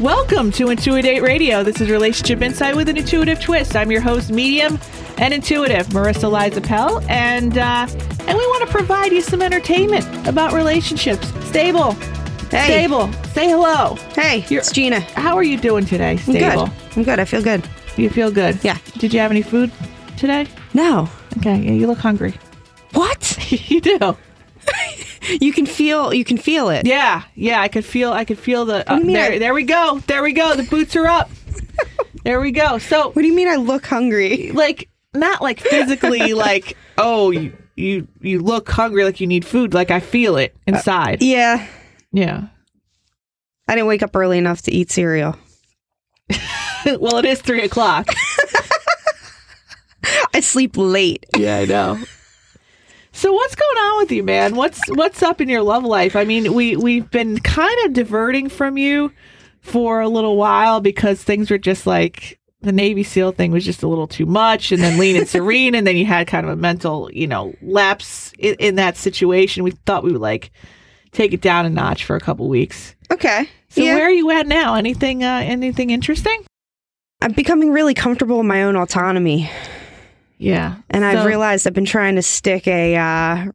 Welcome to Intuitive Radio. This is Relationship Insight with an Intuitive Twist. I'm your host, medium and intuitive, Marissa Liza Pell, and uh, and we want to provide you some entertainment about relationships. Stable, Hey. stable. Say hello. Hey, You're- it's Gina. How are you doing today? I'm good. I'm good. I feel good. You feel good. Yeah. Did you have any food today? No. Okay. Yeah, you look hungry. What? you do. You can feel. You can feel it. Yeah. Yeah. I could feel. I could feel the. Uh, do you mean there. I- there we go. There we go. The boots are up. there we go. So What do you mean? I look hungry? like not like physically like oh you you you look hungry like you need food like I feel it inside. Yeah. Yeah. I didn't wake up early enough to eat cereal. well, it is three o'clock. I sleep late. yeah, I know. So what's going on with you, man? What's what's up in your love life? I mean, we we've been kind of diverting from you for a little while because things were just like the Navy SEAL thing was just a little too much, and then Lean and Serene, and then you had kind of a mental, you know, lapse in, in that situation. We thought we would like take it down a notch for a couple weeks. Okay. So yeah. where are you at now? Anything uh, anything interesting? I'm becoming really comfortable in my own autonomy, Yeah, and I've realized I've been trying to stick a uh,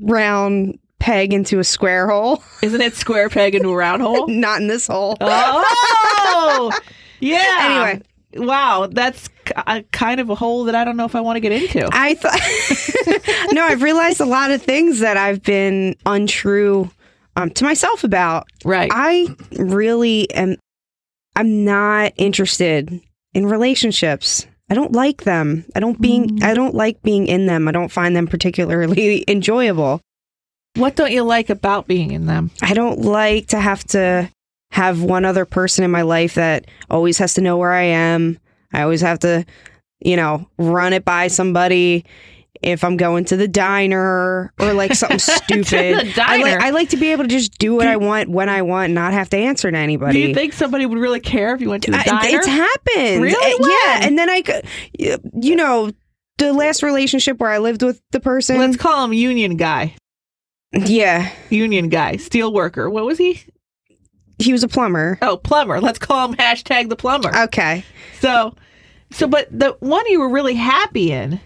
round peg into a square hole. Isn't it square peg into a round hole? Not in this hole. Oh, yeah. Anyway. Wow, that's a kind of a hole that I don't know if I want to get into. I thought no, I've realized a lot of things that I've been untrue um, to myself about. right. I really am. I'm not interested in relationships. I don't like them. I don't being. I don't like being in them. I don't find them particularly enjoyable. what don't you like about being in them? I don't like to have to have one other person in my life that always has to know where I am. I always have to, you know, run it by somebody if I'm going to the diner or like something stupid. I like? I like to be able to just do what I want when I want, and not have to answer to anybody. Do you think somebody would really care if you went to the I- diner? It's happened. Really? Uh, Yeah, and then I, you know, the last relationship where I lived with the person. Let's call him Union Guy. yeah, Union Guy, steel worker. What was he? He was a plumber. Oh, plumber. Let's call him hashtag the plumber. Okay. So, so, but the one you were really happy in,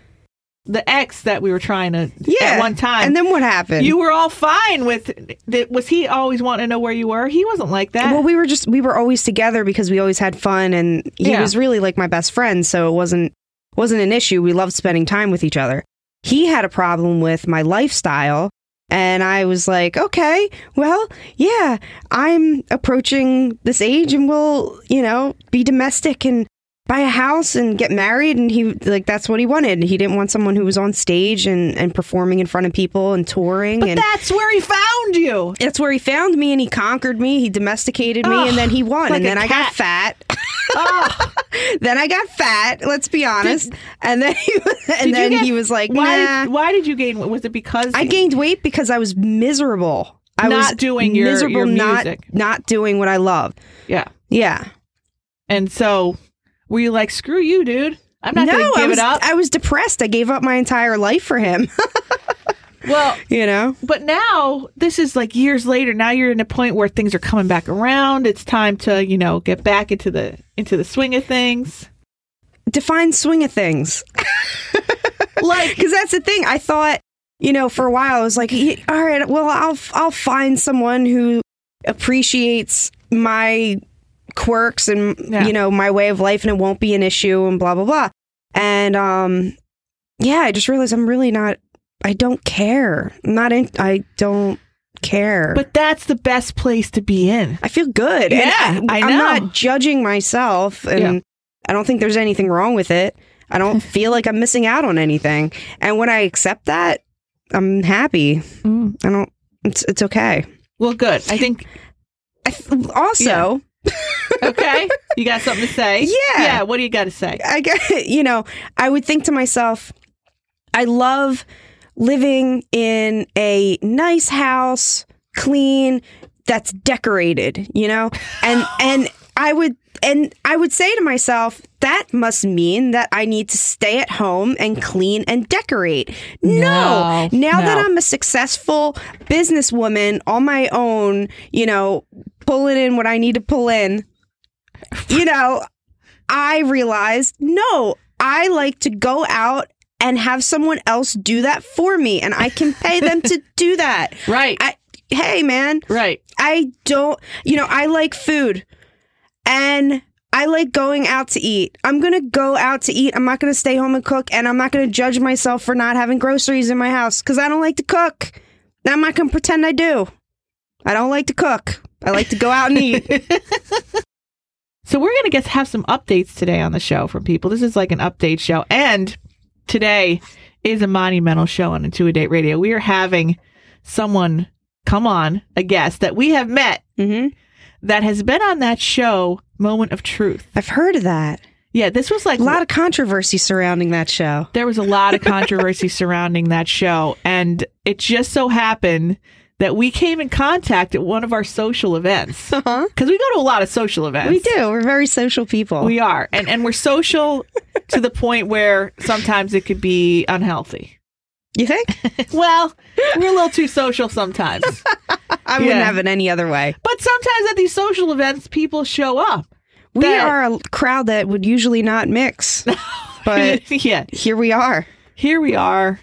the ex that we were trying to Yeah. at one time, And then what happened? you were all fine with. That was he always wanting to know where you were? He wasn't like that. well, we were just we were always together because we always had fun, and he Yeah. was really like my best friend. So it wasn't wasn't an issue. We loved spending time with each other. He had a problem with my lifestyle. And I was like, okay, well, yeah, I'm approaching this age and we'll, you know, be domestic and buy a house and get married. And he, like, that's what he wanted. He didn't want someone who was on stage and, and performing in front of people and touring. but and that's where he found you. that's where he found me and he conquered me. He domesticated me Ugh, and then he won. like and then I got fat. Oh, then I got fat, let's be honest. and then he was, and then get- he was like, why? nah. Did, why did you gain? Was it because I gained weight because I was miserable. I Not was doing your- miserable your not music. not doing what I love. Yeah, Yeah. and so were you like, screw you, dude? I'm not no, gonna give was it up. I was depressed. I gave up my entire life for him. well, you know? but now this is like years later. Now you're in a point where things are coming back around. It's time to you know get back into the into the swing of things. Define swing of things. Like because that's the thing. I thought, you know, for a while, I was like, all right, well, I'll I'll find someone who appreciates my quirks and Yeah. you know my way of life, and it won't be an issue, and blah blah blah. And um, yeah, I just realized I'm really not. I don't care. I'm not in. I don't care. But that's the best place to be in. I feel good. And Yeah, I I'm not judging myself, and Yeah. I don't think there's anything wrong with it. I don't feel like I'm missing out on anything. And when I accept that, I'm happy. Mm. I don't. It's it's okay. Well, good. I think. I th- also, Okay, you got something to say? Yeah. Yeah. What do you got to say? I get you know, I would think to myself, I love living in a nice house, clean, that's decorated, you know? And and I would and I would say to myself, that must mean that I need to stay at home and clean and decorate. No. No, now that. I'm a successful businesswoman on my own, you know, pulling in what I need to pull in, you know, I realized no, I like to go out and have someone else do that for me and I can pay them to do that. Right. I hey man, right. I don't, you know, I like food and I like going out to eat. I'm going to go out to eat. I'm not going to stay home and cook and I'm not going to judge myself for not having groceries in my house cuz I don't like to cook. And I'm not going to pretend I do. I don't like to cook. I like to go out and eat. So we're gonna get have some updates today on the show from people. This is like an update show, and today is a monumental show on Intuit Date Radio. We are having someone come on, a guest that we have met mhm. that has been on that show, Moment of Truth. I've heard of that. Yeah, this was like A lot of controversy surrounding that show. there was a lot of controversy surrounding that show, and it just so happened that we came in contact at one of our social events Uh-huh. because we go to a lot of social events. We do. We're very social people. We are, and and we're social to the point where sometimes it could be unhealthy. you think? Well, we're a little too social sometimes, I wouldn't have it any other way. but sometimes at these social events, people show up. We That- are a crowd that would usually not mix. But yeah, here we are. here we are.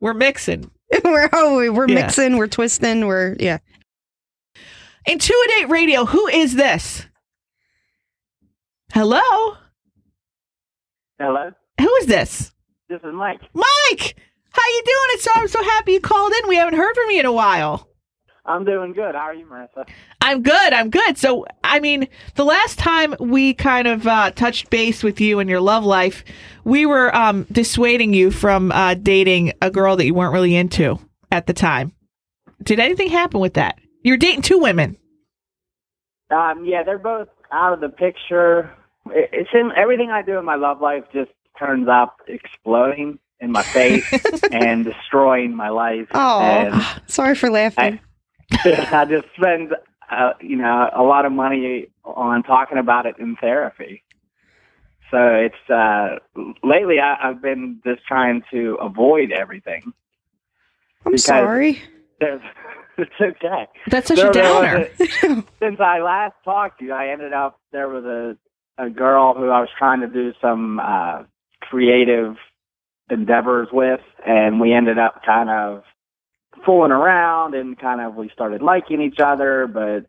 We're mixing. we're oh, we're Yeah. mixing, we're twisting, we're yeah. Intuitate Radio. Who is this? Hello. Hello, Who is this? this is Mike. Mike. How you doing? It's so I'm so happy you called in. We haven't heard from you in a while. I'm doing good. How are you, Marissa? I'm good. I'm good. So, I mean, the last time we kind of uh, touched base with you and your love life, we were um, dissuading you from uh, dating a girl that you weren't really into at the time. Did anything happen with that? You were dating two women. Um, yeah, they're both out of the picture. It, it's in everything I do in my love life just turns up exploding in my face and destroying my life. And Oh, sorry for laughing. I just spend, uh, you know, a lot of money on talking about it in therapy. So it's uh, lately I, I've been just trying to avoid everything. I'm sorry. It's okay. That's such There- a downer. a- since I last talked to you, I ended up there was a a girl who I was trying to do some uh, creative endeavors with, and we ended up kind of fooling around and kind of we started liking each other. But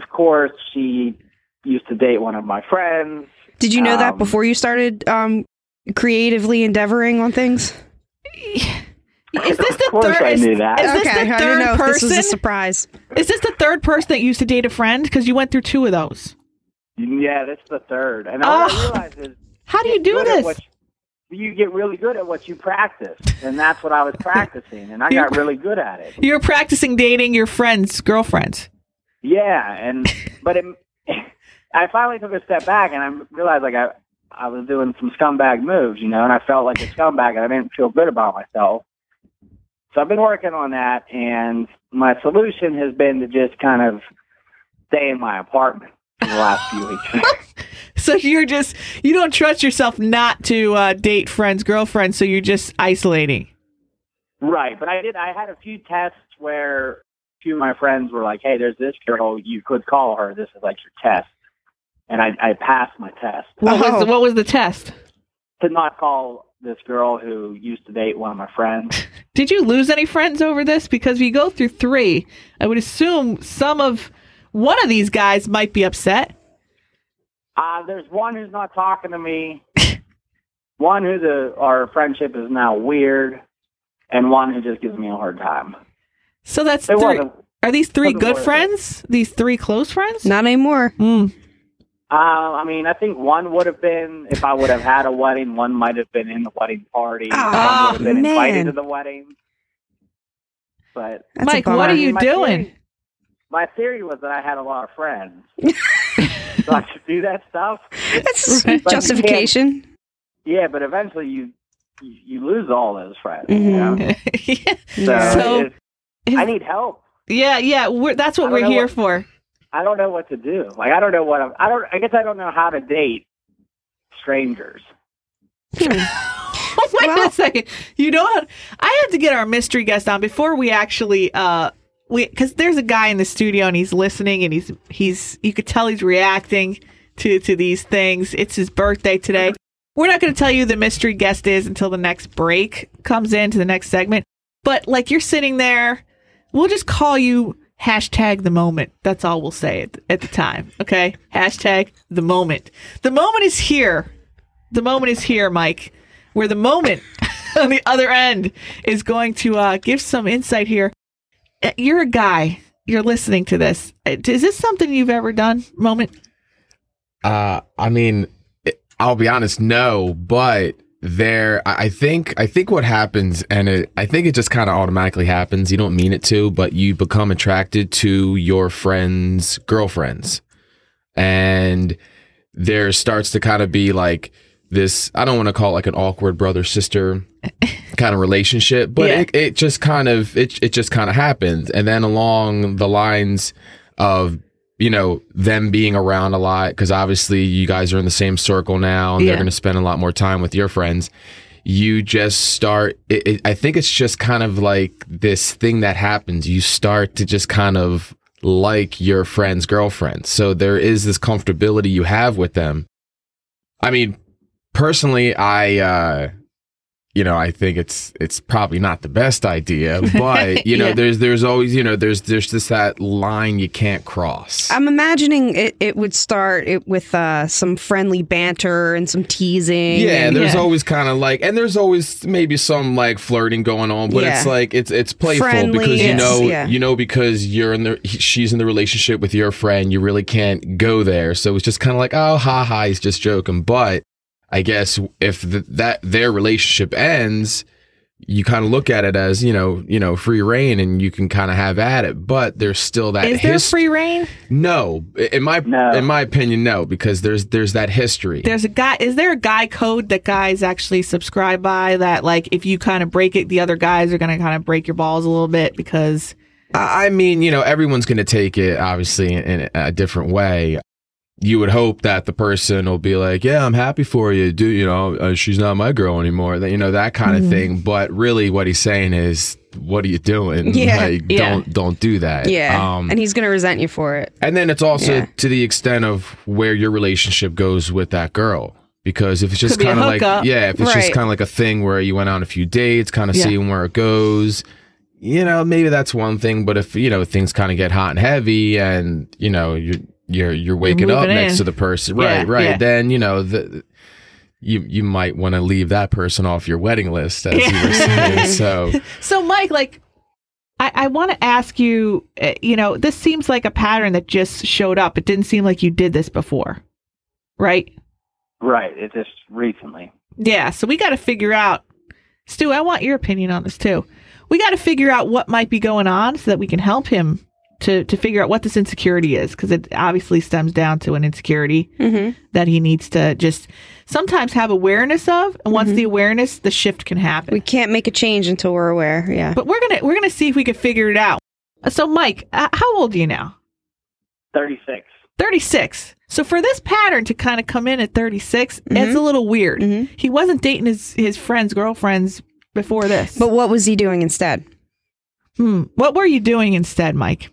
of course, she used to date one of my friends. Did you know that Um, before you started um, creatively endeavoring on things? Is this the third? I is, knew that. is this okay, the I third didn't know if this was a person? surprise. Is this the third person that used to date a friend? Because you went through two of those. Yeah, that's the third. And all. I realized is How do you do this? what you- get really good at what you practice, and that's what I was practicing, and I got really good at it. You're practicing dating your friends' girlfriends. Yeah, and but it, I finally took a step back, and I realized like I I was doing some scumbag moves, you know, and I felt like a scumbag, and I didn't feel good about myself. So I've been working on that, and my solution has been to just kind of stay in my apartment for the last few weeks. So you're just you don't trust yourself not to uh, date friends' girlfriends, so you're just isolating. Right, but I did. I had a few tests where a few of my friends were like, "Hey, there's this girl. You could call her. This is like your test." And I, I passed my test What was Oh. the, what was the test? to not call this girl who used to date one of my friends. Did you lose any friends over this? Because we go through three, I would assume some of one of these guys might be upset. Uh, there's one who's not talking to me. one who the our friendship is now weird, and one who just gives me a hard time. So that's It three. Are these three good worth it. friends? These three close friends? Not anymore. Mm. Uh, I mean, I think one would have been if I would have had a wedding. One might have been in the wedding party. Oh, one would have been invited to the wedding. But That's a Mike, what are you my doing? Theory, my theory was that I had a lot of friends, so I should do that stuff. That's Right. But you justification. Yeah, but eventually you you, you lose all those friends. You know? yeah. So, Yeah. So- it's- I need help. Yeah, yeah. We're, that's what I don't we're know here what- for. I don't know what to do. Like I don't know what I'm. I don't. I guess I don't know how to date strangers. Wait Well- a second. You know what? I have to get our mystery guest on before we actually uh we because there's a guy in the studio and he's listening and he's he's you could tell he's reacting to to these things. It's his birthday today. We're not going to tell you the mystery guest is until the next break comes into the next segment. But like you're sitting there, we'll just call you hashtag the moment. That's all we'll say at, at the time. Okay. Hashtag the moment. The moment is here. The moment is here, Mike, where the moment on the other end is going to uh, give some insight here. Uh, You're a guy. You're listening to this. Uh, Is this something you've ever done? Moment. Uh, I mean, I'll be honest, no, but there, I I think, I think what happens, and it, I think it just kind of automatically happens. You don't mean it to, but you become attracted to your friends' girlfriends, and there starts to kind of be like this. I don't want to call it like an awkward brother sister kind of relationship, but Yeah. it, it just kind of it it just kind of happens, and then along the lines of you know them being around a lot because obviously you guys are in the same circle now and Yeah. they're going to spend a lot more time with your friends you just start it, it, i think it's just kind of like this thing that happens you start to just kind of like your friend's girlfriend so there is this comfortability you have with them i mean personally i uh you know i think it's it's probably not the best idea but you know Yeah. there's there's always you know there's there's just that line you can't cross I'm imagining it, it would start it with uh, some friendly banter and some teasing. Yeah, and- there's Yeah. always kind of like, and there's always maybe some like flirting going on, but it's like it's it's playful Friendly, because you know yeah. you know because you're in the she's in the relationship with your friend, you really can't go there, so it's just kind of like oh ha ha, he's just joking. But I guess if the, that their relationship ends, you kind of look at it as you know you know free reign, and you can kind of have at it, but there's still that Is there his- free reign? no, in my No. in my opinion, no, because there's there's that history. There's a guy. Is there a guy code that guys actually subscribe by? That like if you kind of break it, the other guys are gonna kind of break your balls a little bit because I I mean, you know, everyone's going to take it obviously in, in a different way. You would hope that the person will be like, "Yeah, I'm happy for you, do you know? Uh, she's not my girl anymore." That you know that kind of thing. But really, what he's saying is, "What are you doing? Yeah. like, Yeah. don't don't do that." Yeah, Um, and he's gonna resent you for it. and then it's also Yeah. to the extent of where your relationship goes with that girl. Because if it's just Could be a kind of like, yeah, if it's just kind of like a thing where you went on a few dates, kind of Yeah. seeing where it goes, you know, maybe that's one thing. But if you know things kind of get hot and heavy, and you know you're you're you're waking up next in. to the person, Yeah, right, right, yeah. then you know the you you might want to leave that person off your wedding list, as you were saying. So So, Mike, like, I, I want to ask you, uh, you know, this seems like a pattern that just showed up. It didn't seem like you did this before, right? Right. It's just recently. Yeah. So we got to figure out, Stu, I want your opinion on this too. We got to figure out what might be going on so that we can help him to, to figure out what this insecurity is because it obviously stems down to an insecurity Mm-hmm. that he needs to just sometimes have awareness of. And once the awareness, the shift can happen. We can't make a change until we're aware. Yeah. But we're gonna we're gonna see if we can figure it out. So, Mike, uh, how old are you now? Thirty six. Thirty six. So for this pattern to kind of come in at thirty it's a little weird. Mhm. He wasn't dating his his friends' girlfriends before this. But what was he doing instead? hmm, what were you doing instead, Mike?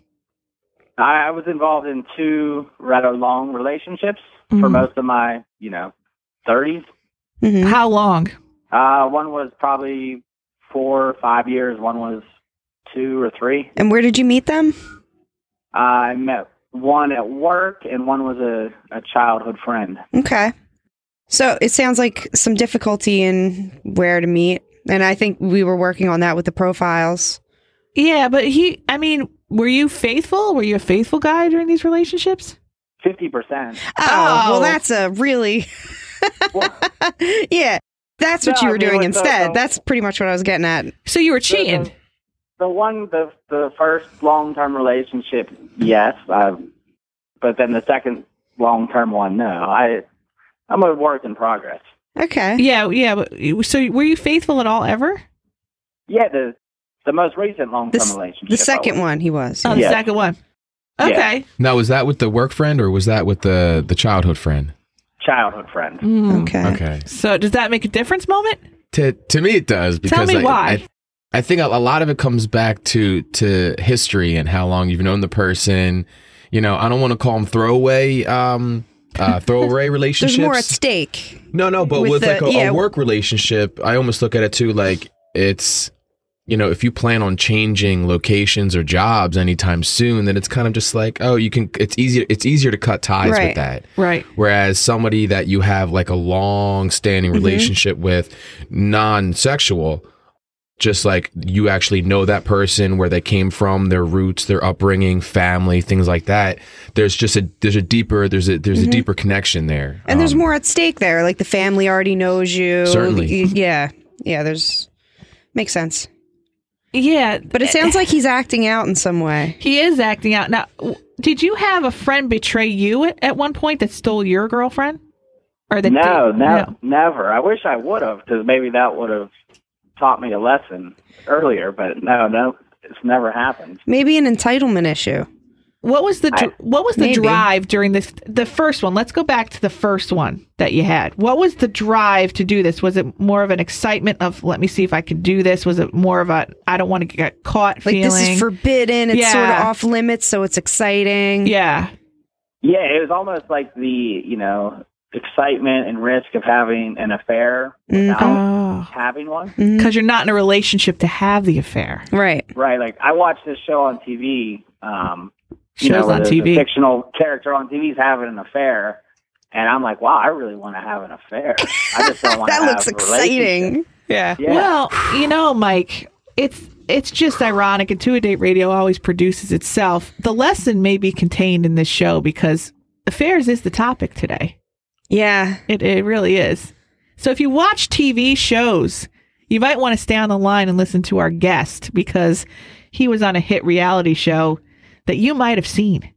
I, I was involved in two rather long relationships for Mhm. most of my, you know, thirties. Mm-hmm. How long? Uh, one was probably four or five years. One was two or three. And where did you meet them? I met one at work, and one was a, a childhood friend. Okay. So it sounds like some difficulty in where to meet. And I think we were working on that with the profiles. Yeah, but he. I mean, were you faithful? Were you a faithful guy during these relationships? Fifty percent. Oh, Oh. well, that's a really. yeah, that's what No, you I were mean, doing with the- instead. the- That's pretty much what I was getting at. So you were cheating. The one, the the first long term relationship, yes. I, but then the second long term one, no. I I'm a work in progress. Okay. Yeah, yeah. But so were you faithful at all ever? Yeah, the the most recent long term relationship. the second one he was. Oh, the Yeah. second one. Yeah. Okay. Now, was that with the work friend or was that with the the childhood friend? childhood friend. Mm. Okay. Okay. So does that make a difference? Moment. To to me, it does because me I, why. I, I think a, a lot of it comes back to to history and how long you've known the person. You know, I don't want to call them throwaway um uh throwaway relationships. There's more at stake. No, no, but with with, the- like a, yeah. a work relationship, I almost look at it too like it's you know, if you plan on changing locations or jobs anytime soon, then it's kind of just like, oh, you can it's easier it's easier to cut ties Right. with that. Right. Whereas somebody that you have like a long standing Mm-hmm. relationship with, non sexual, just like you actually know that person, where they came from, their roots, their upbringing, family, things like that. There's just a there's a deeper there's a there's a deeper connection there. Mm-hmm. And there's Um, more at stake there. Like the family already knows you. Certainly. Yeah. Yeah, there's makes sense. Yeah, But it sounds like he's acting out in some way. he is acting out now. Did you have a friend betray you at, at one point that stole your girlfriend? Or that No, did- no, never. I wish I would have, because maybe that would have taught me a lesson earlier. But no, no, it's never happened. Maybe an entitlement issue. What was the I- what was the Maybe. drive during this the first one? Let's go back to the first one that you had. What was the drive to do this? Was it more of an excitement of let me see if I can do this? Was it more of a I don't want to get caught Like feeling? this is forbidden. It's sort of off limits, so it's exciting. yeah, Yeah, it was almost like the you know excitement and risk of having an affair without oh, having one. Mhm. because you're not in a relationship to have the affair. Right. Right. Like I watched this show on TV. Um, you Shows know, on there's a TV. fictional character on TV is having an affair, and I'm like, wow, I really want to have an affair. I just don't want That have looks a exciting. Yeah. Yeah. Well, you know, Mike, it's it's just ironic. And Two a Date Radio always produces itself. The lesson may be contained in this show because affairs is the topic today. Yeah. It it really is. So if you watch TV shows, you might want to stay on the line and listen to our guest because he was on a hit reality show that you might have seen.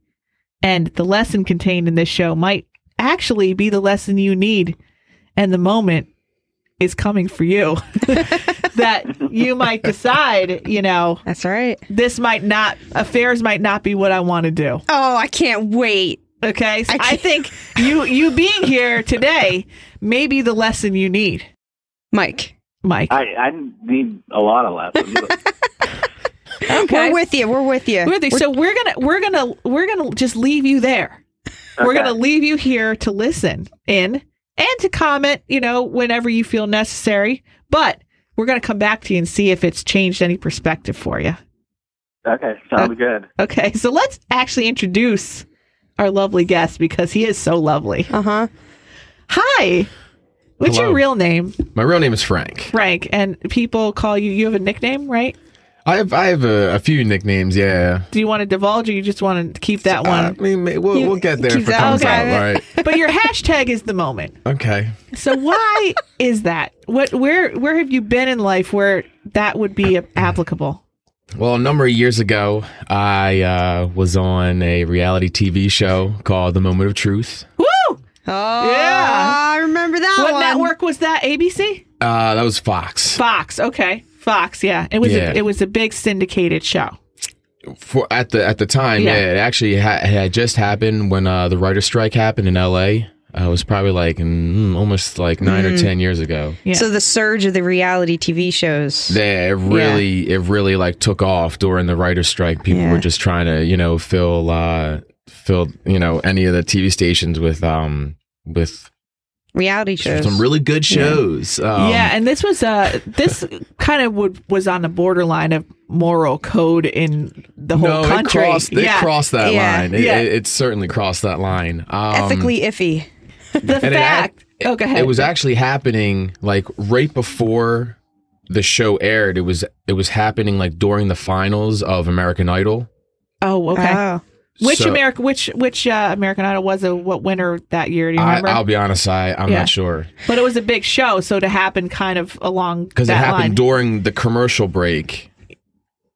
And the lesson contained in this show might actually be the lesson you need. And the moment is coming for you that you might decide, you know, That's right. this might not, affairs might not be what I want to do. Oh, I can't wait. Okay. So I I, think you you being here today may be the lesson you need, Mike. Mike. I, I need a lot of lessons. okay. We're with you. We're with you. With you. So we're gonna we're gonna we're gonna just leave you there. We're gonna leave you here to listen in and to comment, you know, whenever you feel necessary. But we're gonna come back to you and see if it's changed any perspective for you. okay, sounds good. Okay, so let's actually introduce our lovely guest because he is so lovely. Uh huh. Hi. What's your real name? My real name is Frank. Frank, and people call you. You have a nickname, right? I have I have a, a few nicknames. Yeah. Do you want to divulge, or you just want to keep that one? I one? mean, we'll, we'll get there keep if it that- comes okay. out. Right. but your hashtag is the moment. Okay. So why is that? What? Where? Where have you been in life where that would be applicable? Well, a number of years ago, I uh, was on a reality TV show called The Moment of Truth. Woo! Oh, Yeah. I remember that What one. network was that? ABC, Uh, that was Fox. Fox. Okay, Fox. Yeah, it was. Yeah. A, it was a big syndicated show. For at the at the time, Yeah. yeah, it actually ha- had just happened when uh, the writer's strike happened in L.A. Uh, it was probably like mm, almost like nine or ten years ago. Yeah. So the surge of the reality TV shows. Yeah, it really it really like took off during the writer's strike. People Yeah. were just trying to you know fill uh, fill you know any of the TV stations with um with reality shows. some really good shows. Um, yeah, and this was uh this kind of would was on the borderline of moral code in the whole no, country. it crossed, it yeah, crossed that Yeah. line. It, Yeah. it, it certainly crossed that line. Um, Ethically iffy. the and it fact. oh, go ahead. It was actually happening like right before the show aired. It was it was happening like during the finals of American Idol. oh, okay. Oh. Which So- American which which uh, American Idol was a what winner that year? Do you I, remember? I'll be honest, I I'm Yeah. not sure but it was a big show, so to happen kind of along because it happened line. during the commercial break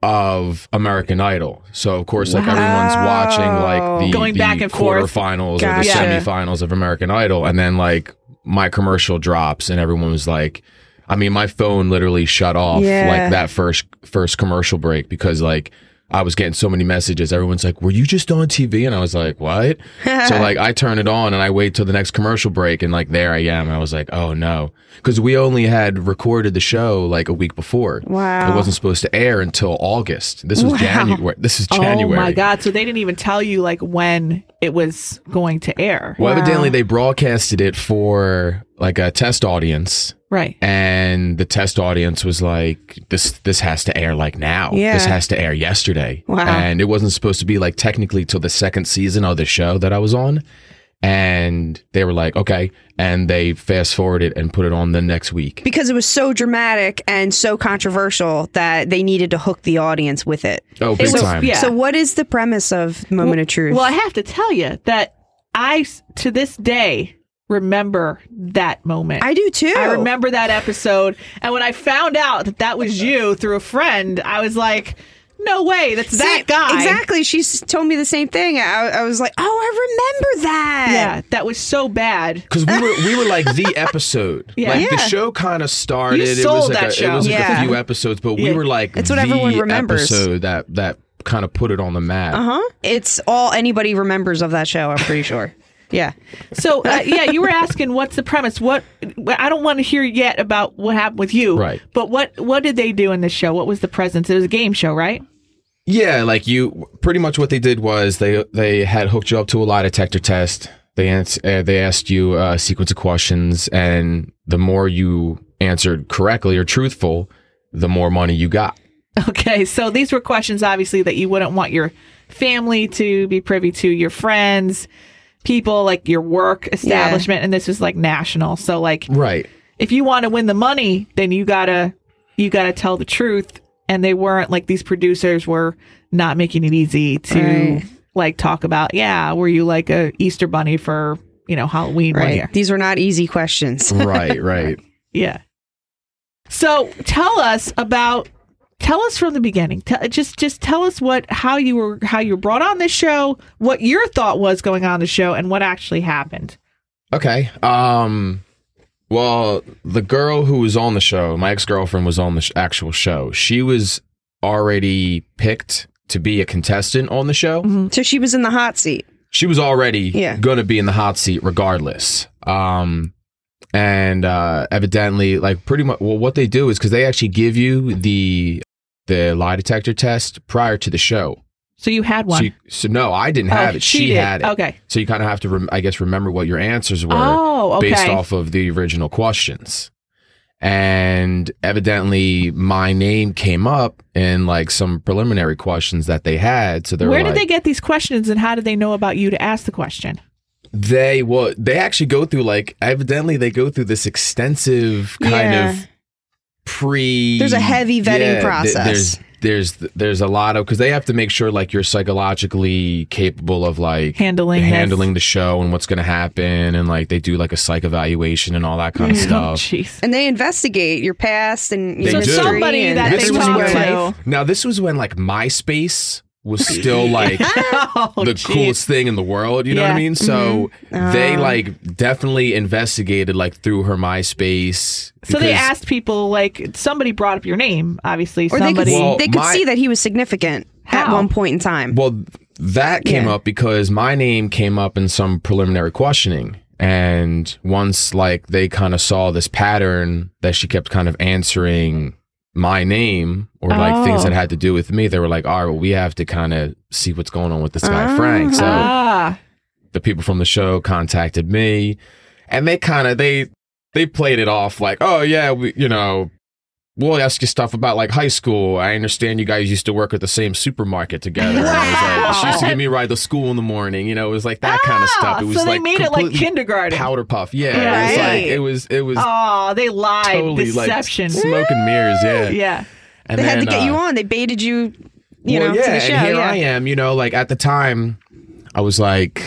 of American Idol. So of course, like everyone's watching like the Going the back and forth. quarterfinals or Gotcha. the semifinals of American Idol, and then like my commercial drops, and everyone was like. I mean, my phone literally shut off Yeah. like that first first commercial break because like I was getting so many messages. Everyone's like, "Were you just on TV?" And I was like, "What?" so like I turn it on and I wait till the next commercial break and like there I am. I was like, "Oh no," because we only had recorded the show like a week before. Wow. It wasn't supposed to air until August. This was Wow. January. This is January. Oh my god! So they didn't even tell you like when it was going to air, Well, Wow. evidently they broadcasted it for like a test audience. Right? and the test audience was like this this has to air like now Yeah. this has to air yesterday Wow. and it wasn't supposed to be like technically till the second season of the show that i was on and they were like okay and they fast forwarded and put it on the next week because it was so dramatic and so controversial that they needed to hook the audience with it. oh big was- time yeah. So, what is the premise of Moment of Truth? Well, I have to tell you that I, to this day, remember that moment. I do too. I remember that episode, and when I found out that that was you through a friend, I was like, "No way, that's that guy." Exactly. She told me the same thing. I, I was like, oh, I remember that. Yeah, that was so bad. because we were we were like the episode. Yeah. Like the show kind of started. You it was like that a, show. It was like Yeah. a few episodes, but we were like It's what the everyone remembers. episode that that kind of put it on the map. Uh huh. It's all anybody remembers of that show. I'm pretty sure. Yeah. So uh, yeah, you were asking what's the premise? What I don't want to hear yet about what happened with you. Right. But what what did they do in this show? What was the presence? It was a game show, right? Yeah, like you pretty much what they did was they they had hooked you up to a lie detector test. They ans- uh, they asked you a sequence of questions, and the more you answered correctly or truthful, the more money you got. Okay, so these were questions obviously that you wouldn't want your family to be privy to, your friends, people like your work establishment, and this was like national. So like Right. if you want to win the money, then you gotta you gotta tell the truth. And they weren't like these producers were not making it easy to Right. like talk about, yeah, were you like a Easter bunny for, you know, Halloween one Right. year? These were not easy questions. Right. Right. Yeah. So tell us about tell us from the beginning. Tell, just just tell us what how you were how you were brought on this show, what your thought was going on the show, and what actually happened. Okay. Um. Well, the girl who was on the show, my ex girlfriend, was on the sh- actual show. She was already picked to be a contestant on the show. so she was in the hot seat. she was already Yeah. going to be in the hot seat regardless. Um, and uh, evidently, like pretty much, well, what they do is because they actually give you the the lie detector test prior to the show. So you had one. So, you, so no, I didn't Oh, have it. She, did. had it. Okay. So you kind of have to, rem- I guess, remember what your answers were Oh, okay. based off of the original questions. And evidently, my name came up in like some preliminary questions that they had. So they Where like, did they get these questions and how did they know about you to ask the question? They well, they actually go through like evidently they go through this extensive kind Yeah. of pre. There's a heavy vetting th- process. there's there's there's a lot of because they have to make sure like you're psychologically capable of like Handling this. handling the show and what's going to happen and like they do like a psych evaluation and all that kind of mm-hmm. Oh, stuff. jeez. And they investigate your past and your They So history somebody and that This they talk when- to. Now this was when like MySpace was still like oh, the jeez. coolest thing in the world. You know what I mean? So Mm-hmm. they Uh. like definitely investigated like through her MySpace. So they asked people like somebody brought up your name, obviously. Or they could, Well, they could my- see that he was significant at one point in time. Well, that came Yeah. up because my name came up in some preliminary questioning. And once like they kind of saw this pattern that she kept kind of answering my name or like things Oh. that had to do with me, they were like, all right, well, we have to kind of see what's going on with this guy, Ah. Frank. So ah, the people from the show contacted me and they kind of they they played it off like oh yeah we you know we'll ask you stuff about like high school i understand you guys used to work at the same supermarket together and I was like, she used to give me a ride to school in the morning you know it was like that kind of stuff it was Ah, so they like made it like kindergarten. powder puff yeah it was like it was it was Oh, they lied. totally Deception. like smoke and mirrors yeah yeah. and they had to then, get you uh, on. They baited you, you well, know, yeah, to the show. and here yeah. I am. You know, like at the time, I was like,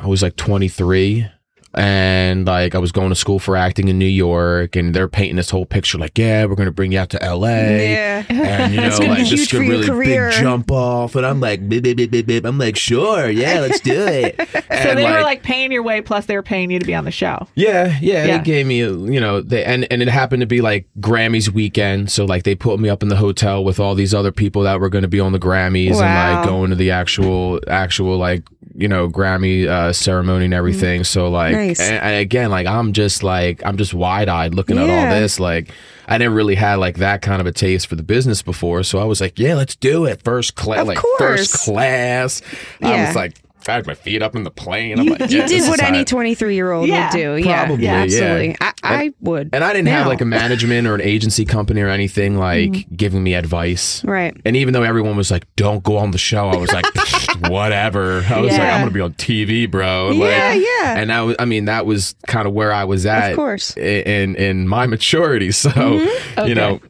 I was like 23. And like I was going to school for acting in New York, and they're painting this whole picture like, yeah, we're gonna bring you out to L.A. Yeah. And you know, like just a really career. big jump off, and I'm like, bip, bip, bip, bip. I'm like, sure, yeah, let's do it. So And, they were like paying your way, plus they were paying you to be on the show. yeah, yeah, Yeah. They gave me, you know, they and and it happened to be like Grammys weekend, so like they put me up in the hotel with all these other people that were going to be on the Grammys and like going to the actual actual like you know Grammy uh, ceremony and everything. So like, Nice. and, and again, like I'm just like I'm just wide eyed looking at all this. Like I never really had like that kind of a taste for the business before, so I was like, yeah, let's do it, first class, like course. first class. I was like. I had my feet up in the plane. I'm You, like, you yeah, did what any 23 year old Yeah. would do. Yeah, Probably, yeah, yeah. absolutely. I, I would. And I didn't have like a management or an agency company or anything like Mm-hmm. giving me advice. Right. And even though everyone was like, "Don't go on the show," I was like, "Whatever." I was like, "I'm gonna be on TV, bro." Like, Yeah, yeah. And that was, I mean, that was kind of where I was at, Of course. i- in in my maturity. So, Mm-hmm. Okay. you know,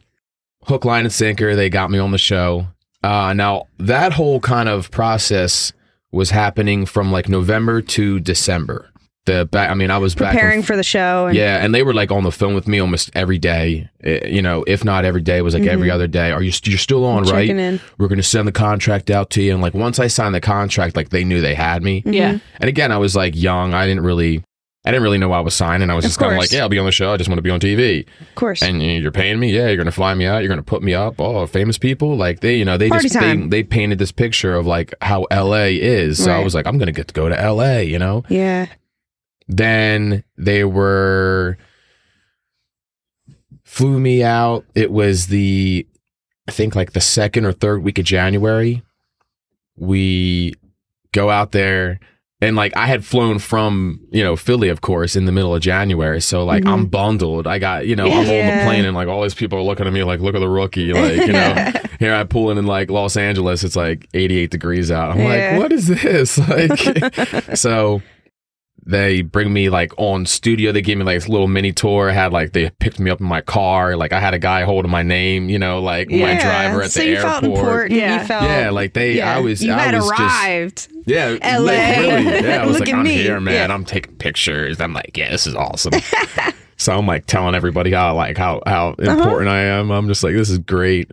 hook, line, and sinker, they got me on the show. Uh, now that whole kind of process was happening from like November to December. The back, I mean, I was back and Preparing for the show. And, yeah, and they were like on the phone with me almost every day. eh, You know, if not every day, it was like every other day. Are you you're still on, right? Mm-hmm. In. We're going to send the contract out to you. And like once I signed the contract, like they knew they had me. Yeah. And again, I was like young. I didn't really, I didn't really know I was signing. I was just kind of like, yeah, I'll be on the show. I just want to be on TV. Of course. And you're paying me. Yeah, you're going to fly me out. You're going to put me up. Oh, famous people. Like they, you know, they Party just they, time. they painted this picture of like how LA is. So I was like, I'm going to get to go to LA. You know. yeah. Then they were flew me out. It was the I think like the second or third week of January. We go out there and like I had flown from, you know, Philly of course in the middle of January. So like I'm mm-hmm. bundled. I got, you know, I'm on the plane and like all these people are looking at me like look at the rookie like, you know. Here I pull in in like Los Angeles, it's like 88 degrees out. I'm Yeah. like, what is this? Like so they bring me like on studio. They gave me like this little mini tour. I had like they picked me up in my car. Like I had a guy holding my name, you know, like my driver at so the you airport. felt important. Yeah. You felt, Yeah, like they, yeah. I was, You I had was just, arrived. yeah, LA. like, really, yeah. I was Look like, at I'm me. here, man. Yeah. I'm taking pictures. I'm like, yeah, this is awesome. so I'm like telling everybody how like how how Uh-huh. important I am. I'm just like, this is great.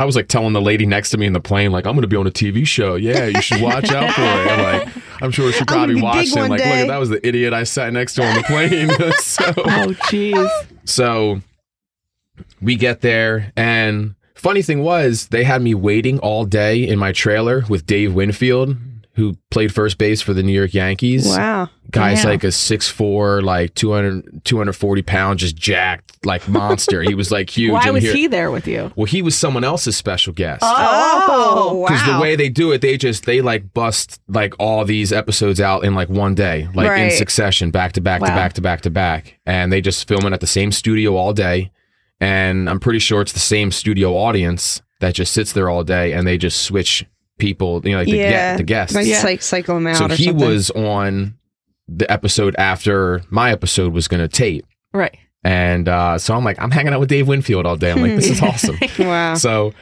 I was like telling the lady next to me in the plane, like, I'm going to be on a TV show. Yeah, you should watch out for it. And, like, I'm sure she probably be watched it. Like, look, day. at that was the idiot I sat next to on the plane. so, Oh, jeez. so we get there, and funny thing was, they had me waiting all day in my trailer with Dave Winfield, who played first base for the New York Yankees. Wow. Guy's Damn. like a 6'4", like 200, 240 pound, just jacked, like monster. he was like huge. Why and was here- he there with you? Well, he was someone else's special guest. Oh, wow. Because the way they do it, they just they like bust like all these episodes out in like one day, like in succession, back to back to back to back to back, and they just film it at the same studio all day. And I'm pretty sure it's the same studio audience that just sits there all day, and they just switch people, you know, like the, yeah. get, the guests. Like, Yeah. cyc- cycle them out so or he something. was on the episode after my episode was going to tape. Right. And uh, so I'm like, I'm hanging out with Dave Winfield all day. I'm like, this is awesome. Wow. So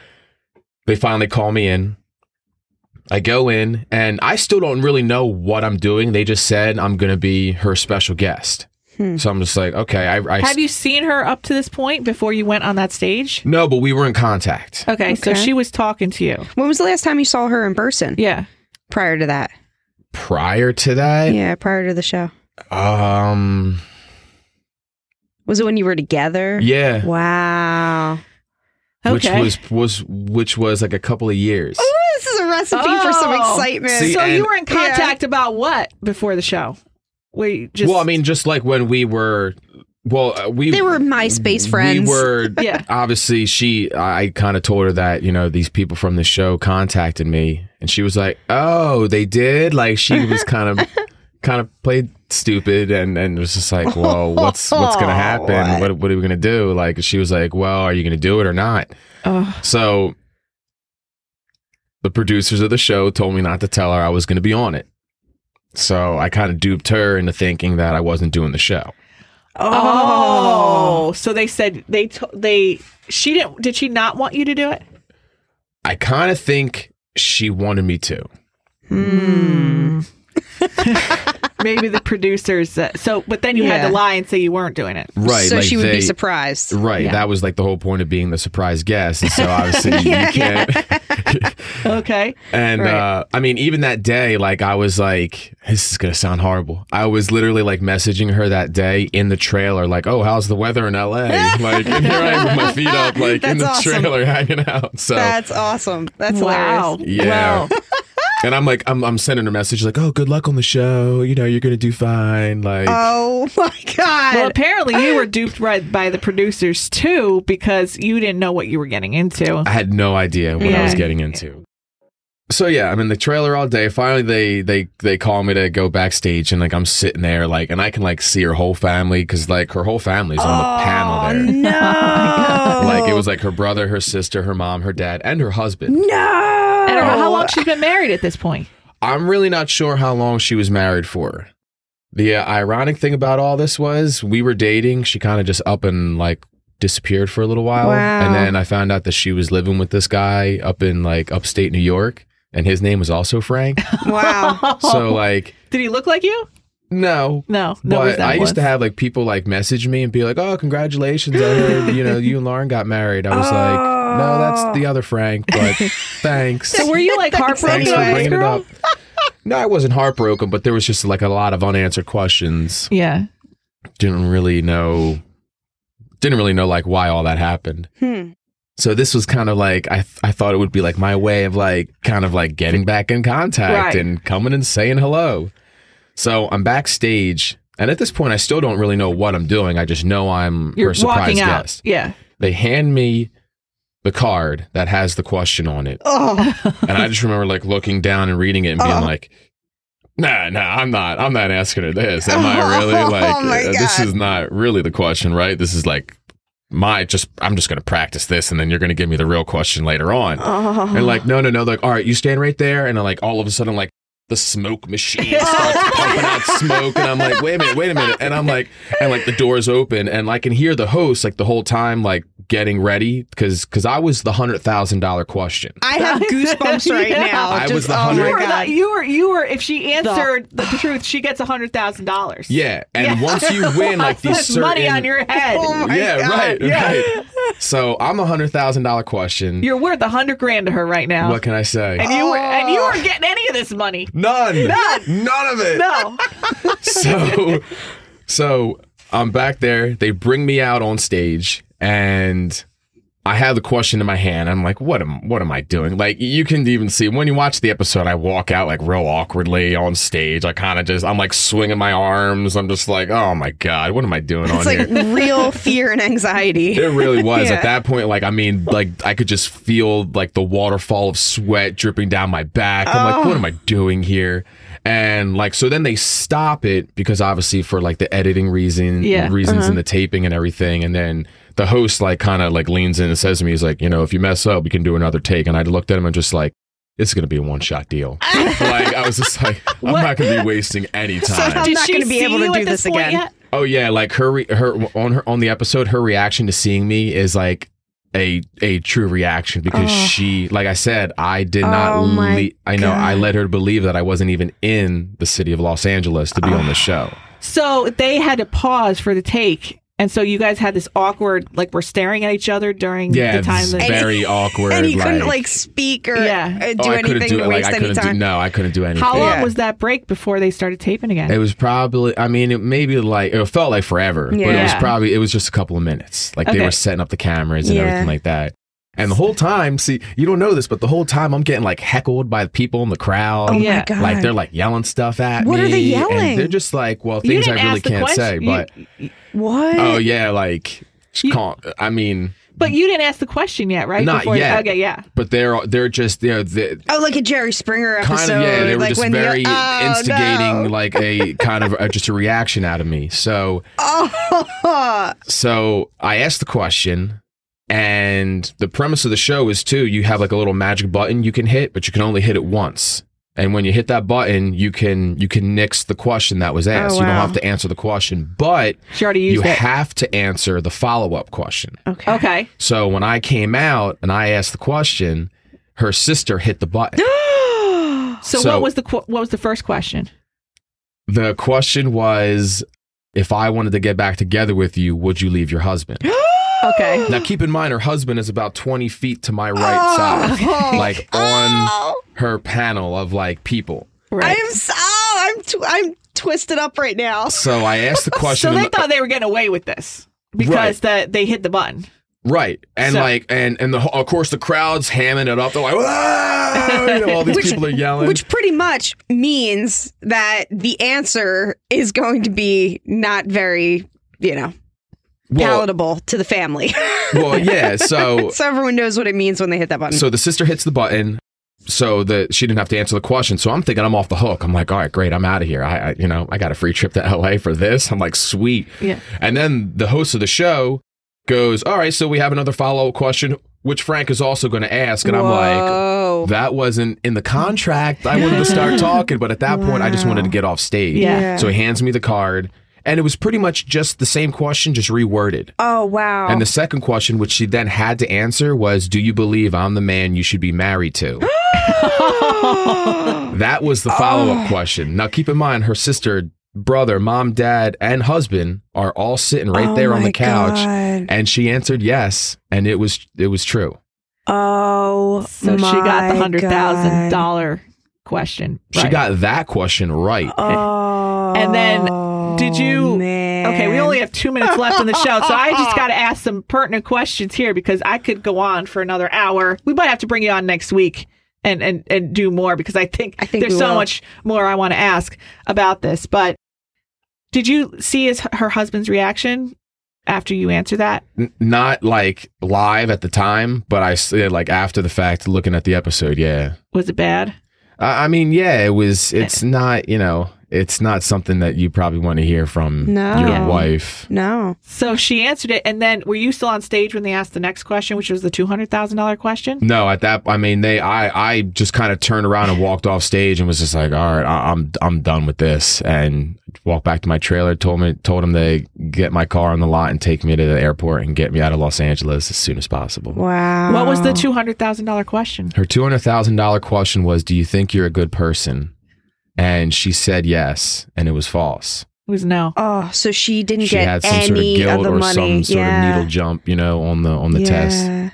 they finally call me in. I go in and I still don't really know what I'm doing. They just said I'm going to be her special guest. Hmm. So I'm just like, okay. I, I Have you seen her up to this point before you went on that stage? no, but we were in contact. Okay, so she was talking to you. When was the last time you saw her in person? Yeah. Prior to that. Prior to that, Yeah, prior to the show. um, Was it when you were together? yeah, Wow. Okay. which was was which was like a couple of years. Oh, this is a recipe for some Oh. excitement. See, so you were in contact about what before the show? We just well, I mean, just like when we were, well, uh, we they were MySpace friends. We were Yeah. obviously she I kind of told her that, you know, these people from the show contacted me and she was like, "Oh, they did?" Like she was kind of kind of played stupid and and was just like, "Well, what's what's going to happen? What what are we going to do?" Like she was like, "Well, are you going to do it or not?" Ugh. So the producers of the show told me not to tell her I was going to be on it. So I kind of duped her into thinking that I wasn't doing the show. Oh, so they said they to- they she didn't did she not want you to do it? I kind of think she wanted me to. Maybe hmm. maybe the producers. Uh, so, but then you had Yeah. to lie and say you weren't doing it. right. so like she would they, be surprised. Right. Yeah. That was like the whole point of being the surprise guest. And so obviously Yeah, you can't. Okay. And Right. uh, I mean, even that day, like I was like, this is gonna sound horrible. I was literally like messaging her that day in the trailer, like, "Oh, how's the weather in LA?" like, and here I am with my feet up, like in the awesome. trailer, hanging out. So, That's awesome. That's wow. hilarious. Yeah. Wow. And I'm like, I'm, I'm sending her message like, "Oh, good luck on the show. You know, you're gonna do fine." Like, Oh my god. Well, apparently you were duped right by the producers too because you didn't know what you were getting into. I had no idea what I was getting into. So yeah, I'm in the trailer all day. Finally, they they they call me to go backstage, and like I'm sitting there, like, and I can like see her whole family because like her whole family's on the panel there. Oh, No. Like it was like her brother, her sister, her mom, her dad, and her husband. No. And how long she's been married at this point? I'm really not sure how long she was married for. The uh, ironic thing about all this was we were dating. She kind of just up and like disappeared for a little while, Wow. and then I found out that she was living with this guy up in like upstate New York, and his name was also Frank. Wow. So like, Did he look like you? no. No, no. But I used to have like people like message me and be like, "Oh, congratulations! I heard you know you and Lauren got married." I was like, "No, that's the other Frank." But thanks. So were you like heartbroken Thanks for over this bringing it girl? up. No, I wasn't heartbroken, but there was just like a lot of unanswered questions. Yeah. Didn't really know. Didn't really know like why all that happened. Hmm. So this was kind of like I I thought it would be like my way of like kind of like getting back in contact Right. and coming and saying hello. So I'm backstage, and at this point, I still don't really know what I'm doing. I just know I'm You're her surprise walking out. guest. Yeah. They hand me the card that has the question on it, Oh. and I just remember like looking down and reading it and being Oh. like. Nah, nah, I'm not. I'm not asking her this. Am I really? Oh, Like, my uh, this is not really the question, right? This is like my just. I'm just gonna practice this, and then you're gonna give me the real question later on. Oh. And like, no, no, no. Like, all right, you stand right there, and then like all of a sudden, like the smoke machine starts pumping out smoke, and I'm like, wait a minute, wait a minute, and I'm like, and like the doors open, and I can hear the host like the whole time like getting ready because because I was the hundred thousand dollar question. I have goosebumps right Yeah. now. I Just- was the oh You hundred- my were, you were, you were. If she answered the, truth, she gets a hundred thousand dollars. Yeah, and Yeah. once you win like these certain money on your head. Oh yeah, God. right, Yeah. right. So I'm a hundred thousand dollar question. You're worth a hundred grand to her right now. what can I say? and you were, and you Oh. weren't getting any of this money. None. None. None of it. No. so so I'm back there. They bring me out on stage and I have the question in my hand. I'm like, what am what am I doing? Like you can even see when you watch the episode, I walk out like real awkwardly on stage. I kind of just I'm like swinging my arms. I'm just like, oh my god, what am I doing It's on like here? real fear and anxiety. It really was Yeah. at that point. Like, I mean, like I could just feel like the waterfall of sweat dripping down my back. I'm like, what am I oh. doing here? And like, so then they stop it because obviously for like the editing reason, Yeah. reasons and uh-huh. the taping and everything. And then the host like kind of like leans in and says to me, he's like, you know, if you mess up, we can do another take. And I looked at him and just like, it's gonna be a one shot deal. like I was just like, I'm not gonna be wasting any time. I'm Did not she gonna be able to do at this again. yet? Oh yeah, like her re- her on her on the episode, her reaction to seeing me is like a a true reaction because Oh. she, like I said, I did not. Oh, my le- I know I God. led her to believe that I wasn't even in the city of Los Angeles to be on the show. So they had to pause for the take, and so you guys had this awkward, like we're staring at each other during Yeah, the time. it's That, very awkward. and he like, couldn't like speak or Yeah. uh, oh, do I anything do to. Like waste I any couldn't do. time. No, I couldn't do anything. how long Yeah. was that break before they started taping again? It was probably. I mean, it maybe like it felt like forever, but it was probably it was just a couple of minutes. Like they were setting up the cameras and Yeah. everything like that. And the whole time, see, you don't know this, but the whole time I'm getting like heckled by the people in the crowd. Oh Yeah. my god! Like they're like yelling stuff at What me. are they yelling? And they're just like, well, things I really can't question- say. you- But what? oh yeah, like You- call, I mean, but you didn't ask the question yet, right? Not Before you- yet. okay, yeah. but they're they're just you know they, Oh, like a Jerry Springer episode. kind of yeah they were like just when very oh, instigating no. like a kind of uh just a reaction out of me. So Oh, so I asked the question. And the premise of the show is too, you have like a little magic button you can hit, but you can only hit it once. And when you hit that button, you can you can nix the question that was asked. Oh, you don't have to answer the question, but She already you it. have to answer the follow up question. okay. okay. So when I came out and I asked the question, her sister hit the button. So, So- what was the qu- what was the first question? The question was if I wanted to get back together with you, would you leave your husband? Okay. now, keep in mind, her husband is about 20 feet to my right oh, side, like on Oh, her panel of like people. Right. I'm so oh, I'm tw- I'm twisted up right now. So I asked the question. so they in- thought they were getting away with this because the, they hit the button. Right, and So- like, and and the of course the crowd's hamming it up. They're like, "Wah!" you know, all these Which- people are yelling. Which pretty much means that the answer is going to be not very, you know, well, palatable to the family. well, yeah. So so everyone knows what it means when they hit that button. so the sister hits the button, so that she didn't have to answer the question. So I'm thinking I'm off the hook. I'm like, all right, great, I'm out of here. I, I you know I got a free trip to LA for this. I'm like, sweet. Yeah. And then the host of the show goes, all right, so we have another follow up question, which Frank is also going to ask, and I'm like. Whoa. That wasn't in the contract. I wanted to start talking, but at that point, I just wanted to get off stage. Yeah. So he hands me the card, and it was pretty much just the same question, just reworded. Oh wow. And the second question, which she then had to answer, was Do you believe I'm the man you should be married to? that was the follow up question. Now, keep in mind, her sister, brother, mom, dad, and husband are all sitting right Oh there on the couch. God. And she answered yes, and it was it was true. Oh, So she got the hundred thousand dollar dollar question. She right. got that question right. Oh, And then, did you- Man. Okay, we only have two minutes left in the show, so I just got to ask some pertinent questions here because I could go on for another hour. We might have to bring you on next week and and and do more because I think, I think there's so will. much more I want to ask about this. But did you see his her husband's reaction after you answer that? N- not like live at the time, but I s- like after the fact, looking at the episode. Yeah, Was it bad? I I mean, yeah, it was. It's eh. not, you know, it's not something that you probably want to hear from No. your wife. no. So she answered it, and then were you still on stage when they asked the next question, which was the two hundred thousand dollar question? No, at that, I mean, they, I, I just kind of turned around and walked off stage and was just like, all right, I, I'm, I'm done with this, and walked back to my trailer. Told me, told him to get my car on the lot and take me to the airport and get me out of Los Angeles as soon as possible. Wow. What was the two hundred thousand dollar question? Her two hundred thousand dollar question was, "Do you think you're a good person?" And she said yes, and it was false. It was no. Oh, so she didn't She get had some any sort of of guilt the or money. some sort yeah. of needle jump, you know, on the on the test.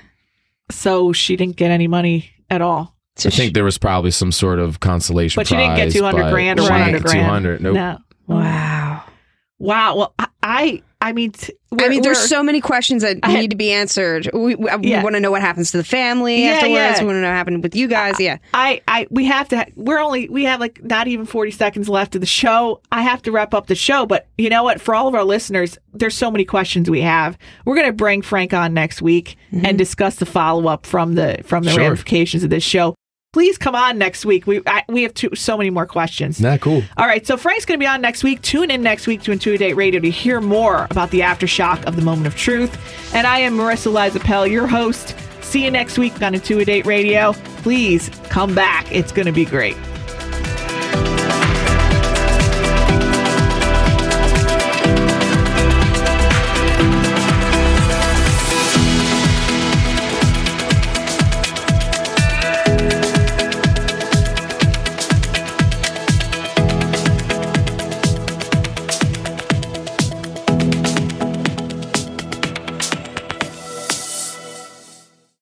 So she didn't get any money at all. So I think there was probably some sort of consolation But she didn't get prize, 200 grand or she didn't 100 grand. 200. Nope. No. wow. Wow. Well, I, I, I mean, t- I we're- mean, there's so many questions that I had- need to be answered. We, uh, we, Yeah. want to know what happens to the family Yeah, afterwards. yeah. We want to know what happened with you guys. Yeah. I, I, we have to. We're only. We have like not even 40 seconds left of the show. I have to wrap up the show. But you know what? For all of our listeners, there's so many questions we have. We're gonna bring Frank on next week and mm-hmm. discuss the follow up from the from the Sure. ramifications of this show. Please come on next week. We I, we have two, so many more questions. Nah, cool. All right, so Frank's going to be on next week. Tune in next week to Intuitive Radio to hear more about the aftershock of the moment of truth. And I am Marissa Lizapel, your host. See you next week on Intuitive Radio. Please come back. It's going to be great.